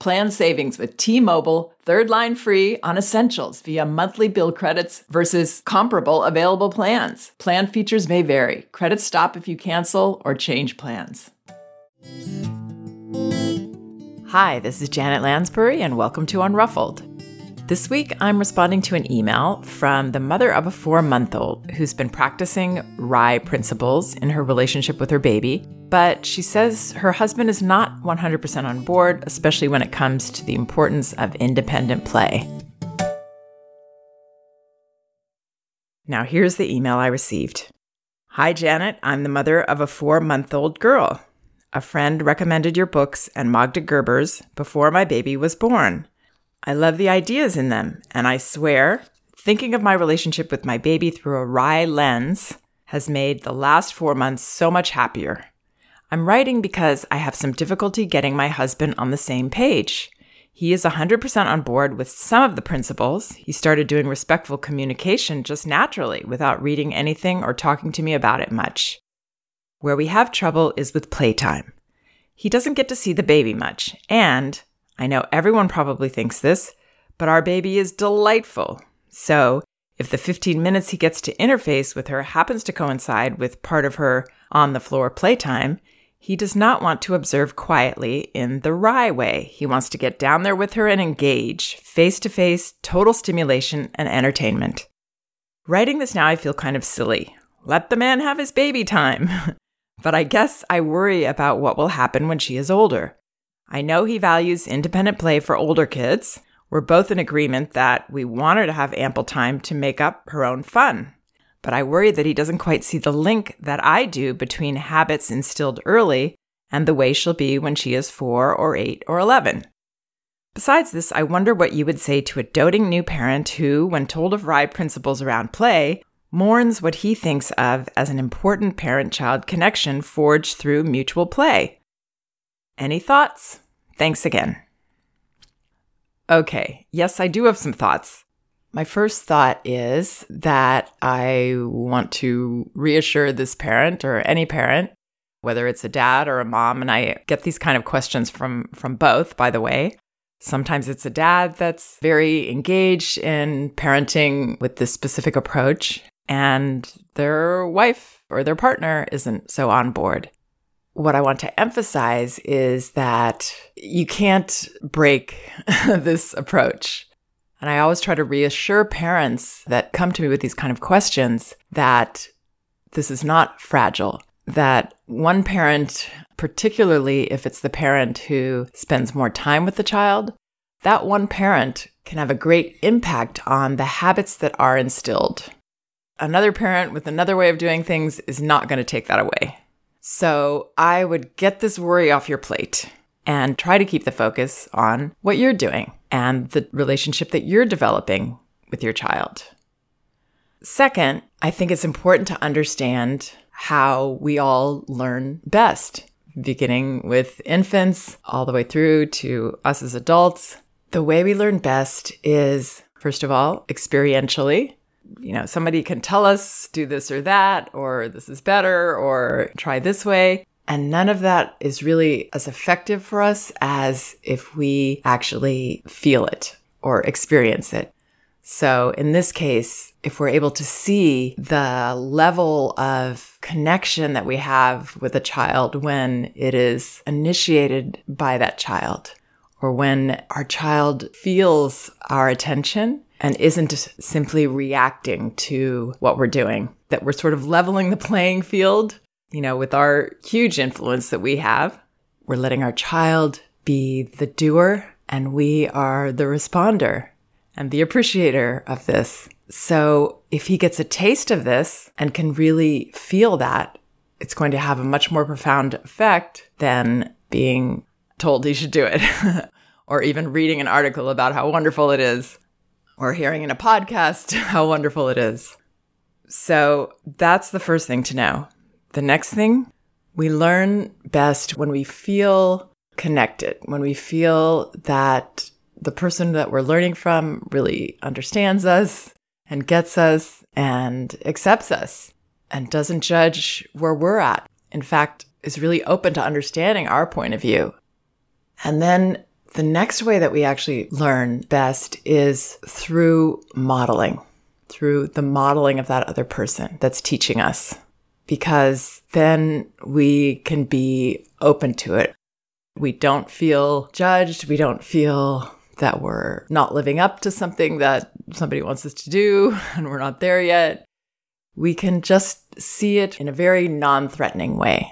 Plan savings with T-Mobile, third line free on essentials via monthly bill credits versus comparable available plans. Plan features may vary. Credits stop if you cancel or change plans. Hi, this is Janet Lansbury and welcome to Unruffled. This week, I'm responding to an email from the mother of a four month old who's been practicing RIE principles in her relationship with her baby, but she says her husband is not 100% on board, especially when it comes to the importance of independent play. Now, here's the email I received Hi, Janet. I'm the mother of a four month old girl. A friend recommended your books and Magda Gerber's before my baby was born. I love the ideas in them, and I swear, thinking of my relationship with my baby through a RIE lens has made the last four months so much happier. I'm writing because I have some difficulty getting my husband on the same page. He is 100% on board with some of the principles. He started doing respectful communication just naturally without reading anything or talking to me about it much. Where we have trouble is with playtime. He doesn't get to see the baby much, and I know everyone probably thinks this, but our baby is delightful. So, if the 15 minutes he gets to interface with her happens to coincide with part of her on the floor playtime, he does not want to observe quietly in the RIE way. He wants to get down there with her and engage, face to face, total stimulation and entertainment. Writing this now, I feel kind of silly. Let the man have his baby time. but I guess I worry about what will happen when she is older. I know he values independent play for older kids. We're both in agreement that we want her to have ample time to make up her own fun. But I worry that he doesn't quite see the link that I do between habits instilled early and the way she'll be when she is four or eight or 11. Besides this, I wonder what you would say to a doting new parent who, when told of RIE principles around play, mourns what he thinks of as an important parent child connection forged through mutual play. Any thoughts? Thanks again. Okay, yes, I do have some thoughts. My first thought is that I want to reassure this parent or any parent, whether it's a dad or a mom, and I get these kind of questions from from both, by the way. Sometimes it's a dad that's very engaged in parenting with this specific approach, and their wife or their partner isn't so on board what I want to emphasize is that you can't break this approach. And I always try to reassure parents that come to me with these kind of questions that this is not fragile, that one parent, particularly if it's the parent who spends more time with the child, that one parent can have a great impact on the habits that are instilled. Another parent with another way of doing things is not going to take that away. So I would get this worry off your plate and try to keep the focus on what you're doing and the relationship that you're developing with your child. Second, I think it's important to understand how we all learn best, beginning with infants all the way through to us as adults. The way we learn best is first of all, experientially. You know, somebody can tell us do this or that, or this is better, or try this way. And none of that is really as effective for us as if we actually feel it or experience it. So in this case, if we're able to see the level of connection that we have with a child when it is initiated by that child, or when our child feels our attention and isn't simply reacting to what we're doing, that we're sort of leveling the playing field, you know, with our huge influence that we have. We're letting our child be the doer and we are the responder and the appreciator of this. So if he gets a taste of this and can really feel that, it's going to have a much more profound effect than being told he should do it, or even reading an article about how wonderful it is, or hearing in a podcast how wonderful it is. So that's the first thing to know. The next thing, we learn best when we feel connected, when we feel that the person that we're learning from really understands us and gets us and accepts us and doesn't judge where we're at. In fact, is really open to understanding our point of view. And then the next way that we actually learn best is through modeling, through the modeling of that other person that's teaching us, because then we can be open to it. We don't feel judged. We don't feel that we're not living up to something that somebody wants us to do and we're not there yet. We can just see it in a very non threatening way.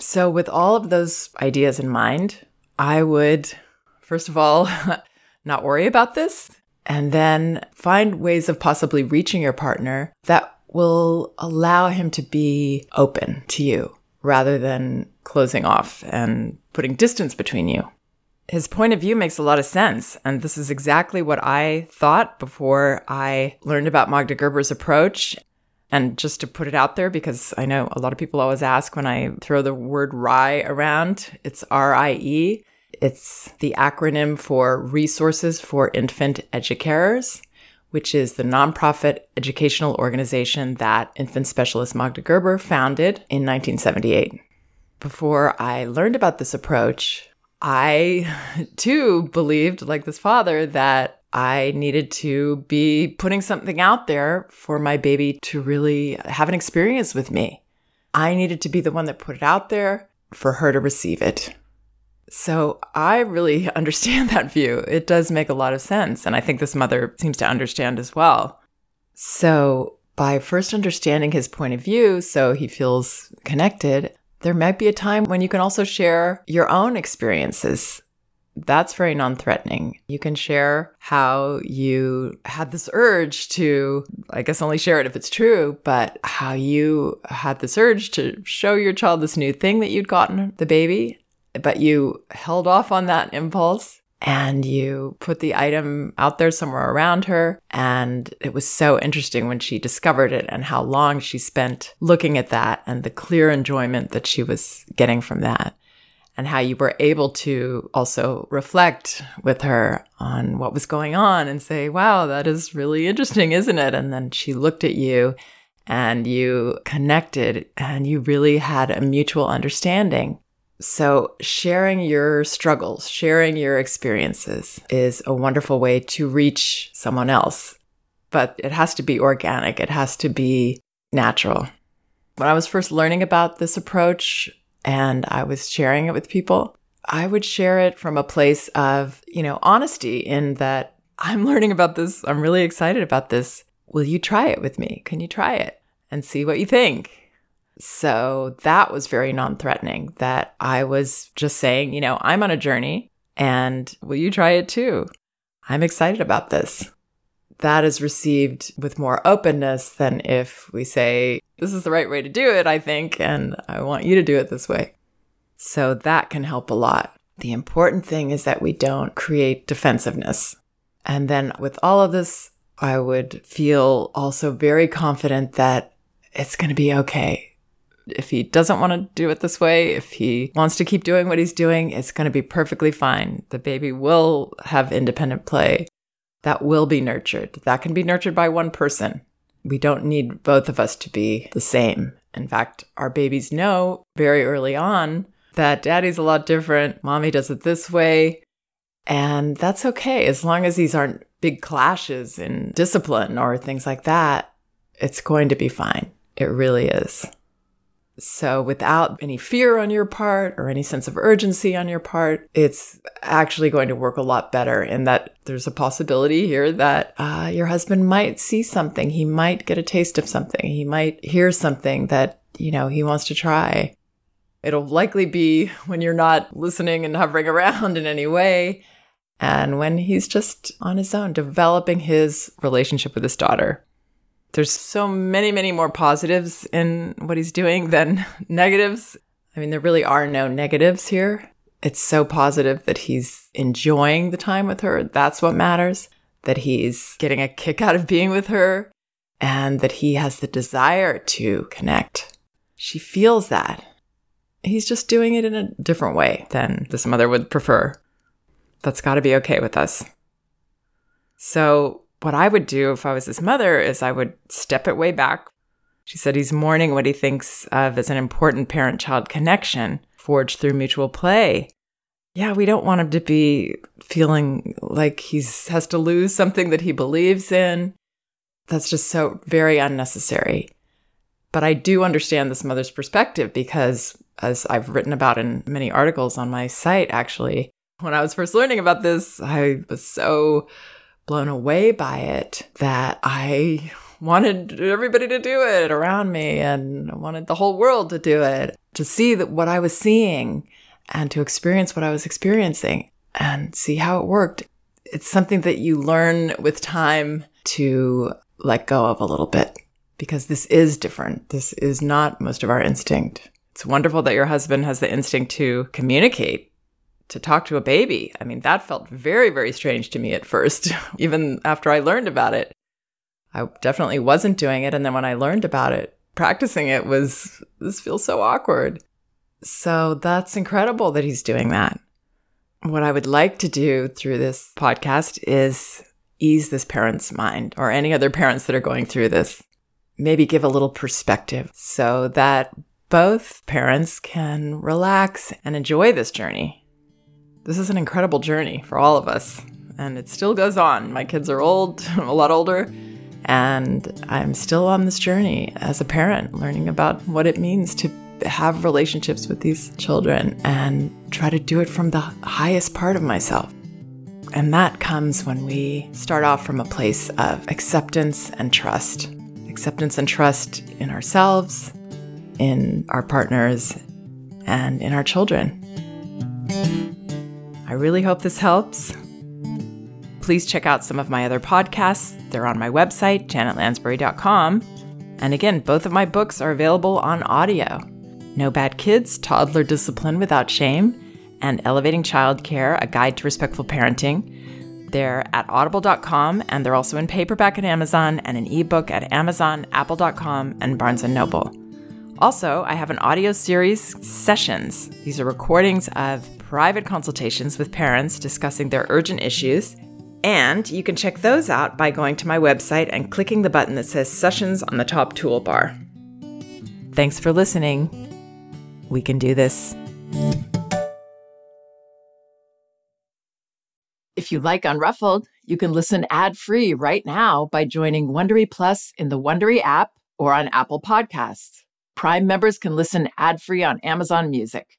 So, with all of those ideas in mind, I would, first of all, not worry about this and then find ways of possibly reaching your partner that will allow him to be open to you rather than closing off and putting distance between you his point of view makes a lot of sense. And this is exactly what I thought before I learned about Magda Gerber's approach. And just to put it out there, because I know a lot of people always ask when I throw the word RIE around, it's R I E. It's the acronym for Resources for Infant Educarers, which is the nonprofit educational organization that infant specialist Magda Gerber founded in 1978. Before I learned about this approach, I too believed, like this father, that I needed to be putting something out there for my baby to really have an experience with me. I needed to be the one that put it out there for her to receive it. So I really understand that view. It does make a lot of sense. And I think this mother seems to understand as well. So by first understanding his point of view, so he feels connected, there might be a time when you can also share your own experiences. That's very non threatening. You can share how you had this urge to, I guess, only share it if it's true, but how you had this urge to show your child this new thing that you'd gotten, the baby, but you held off on that impulse and you put the item out there somewhere around her. And it was so interesting when she discovered it and how long she spent looking at that and the clear enjoyment that she was getting from that. And how you were able to also reflect with her on what was going on and say, wow, that is really interesting, isn't it? And then she looked at you and you connected and you really had a mutual understanding. So, sharing your struggles, sharing your experiences is a wonderful way to reach someone else. But it has to be organic, it has to be natural. When I was first learning about this approach and I was sharing it with people, I would share it from a place of, you know, honesty in that I'm learning about this. I'm really excited about this. Will you try it with me? Can you try it and see what you think? So that was very non threatening that I was just saying, you know, I'm on a journey and will you try it too? I'm excited about this. That is received with more openness than if we say, this is the right way to do it, I think, and I want you to do it this way. So that can help a lot. The important thing is that we don't create defensiveness. And then with all of this, I would feel also very confident that it's going to be okay if he doesn't want to do it this way, if he wants to keep doing what he's doing, it's going to be perfectly fine. The baby will have independent play. that will be nurtured. That can be nurtured by one person. We don't need both of us to be the same. In fact, our babies know very early on that daddy's a lot different. Mommy does it this way. And that's okay as long as these aren't big clashes in discipline or things like that. It's going to be fine. It really is. So, without any fear on your part or any sense of urgency on your part, it's actually going to work a lot better in that there's a possibility here that uh, your husband might see something. He might get a taste of something. He might hear something that, you know, he wants to try. It'll likely be when you're not listening and hovering around in any way. And when he's just on his own, developing his relationship with his daughter there's so many, many more positives in what he's doing than negatives. I mean, there really are no negatives here. It's so positive that he's enjoying the time with her. That's what matters. That he's getting a kick out of being with her and that he has the desire to connect. She feels that. He's just doing it in a different way than this mother would prefer. That's got to be okay with us. So, what I would do if I was his mother is I would step it way back. She said he's mourning what he thinks of as an important parent child connection forged through mutual play. Yeah, we don't want him to be feeling like he has to lose something that he believes in. That's just so very unnecessary. But I do understand this mother's perspective because, as I've written about in many articles on my site, actually, when I was first learning about this, I was so blown away by it that I wanted everybody to do it around me and I wanted the whole world to do it, to see that what I was seeing and to experience what I was experiencing and see how it worked. It's something that you learn with time to let go of a little bit because this is different. This is not most of our instinct. It's wonderful that your husband has the instinct to communicate to talk to a baby. I mean, that felt very, very strange to me at first, even after I learned about it. I definitely wasn't doing it. And then when I learned about it, practicing it was, this feels so awkward. So that's incredible that he's doing that. What I would like to do through this podcast is ease this parent's mind or any other parents that are going through this. Maybe give a little perspective so that both parents can relax and enjoy this journey this is an incredible journey for all of us, and it still goes on. My kids are old, a lot older, and I'm still on this journey as a parent, learning about what it means to have relationships with these children and try to do it from the highest part of myself. And that comes when we start off from a place of acceptance and trust. Acceptance and trust in ourselves, in our partners, and in our children. I really hope this helps. Please check out some of my other podcasts. They're on my website, janetlansbury.com. And again, both of my books are available on audio No Bad Kids, Toddler Discipline Without Shame, and Elevating Childcare, A Guide to Respectful Parenting. They're at audible.com and they're also in paperback at Amazon and an ebook at Amazon, apple.com, and Barnes & Noble. Also, I have an audio series, Sessions. These are recordings of private consultations with parents discussing their urgent issues. And you can check those out by going to my website and clicking the button that says Sessions on the top toolbar. Thanks for listening. We can do this. If you like Unruffled, you can listen ad-free right now by joining Wondery Plus in the Wondery app or on Apple Podcasts. Prime members can listen ad-free on Amazon Music.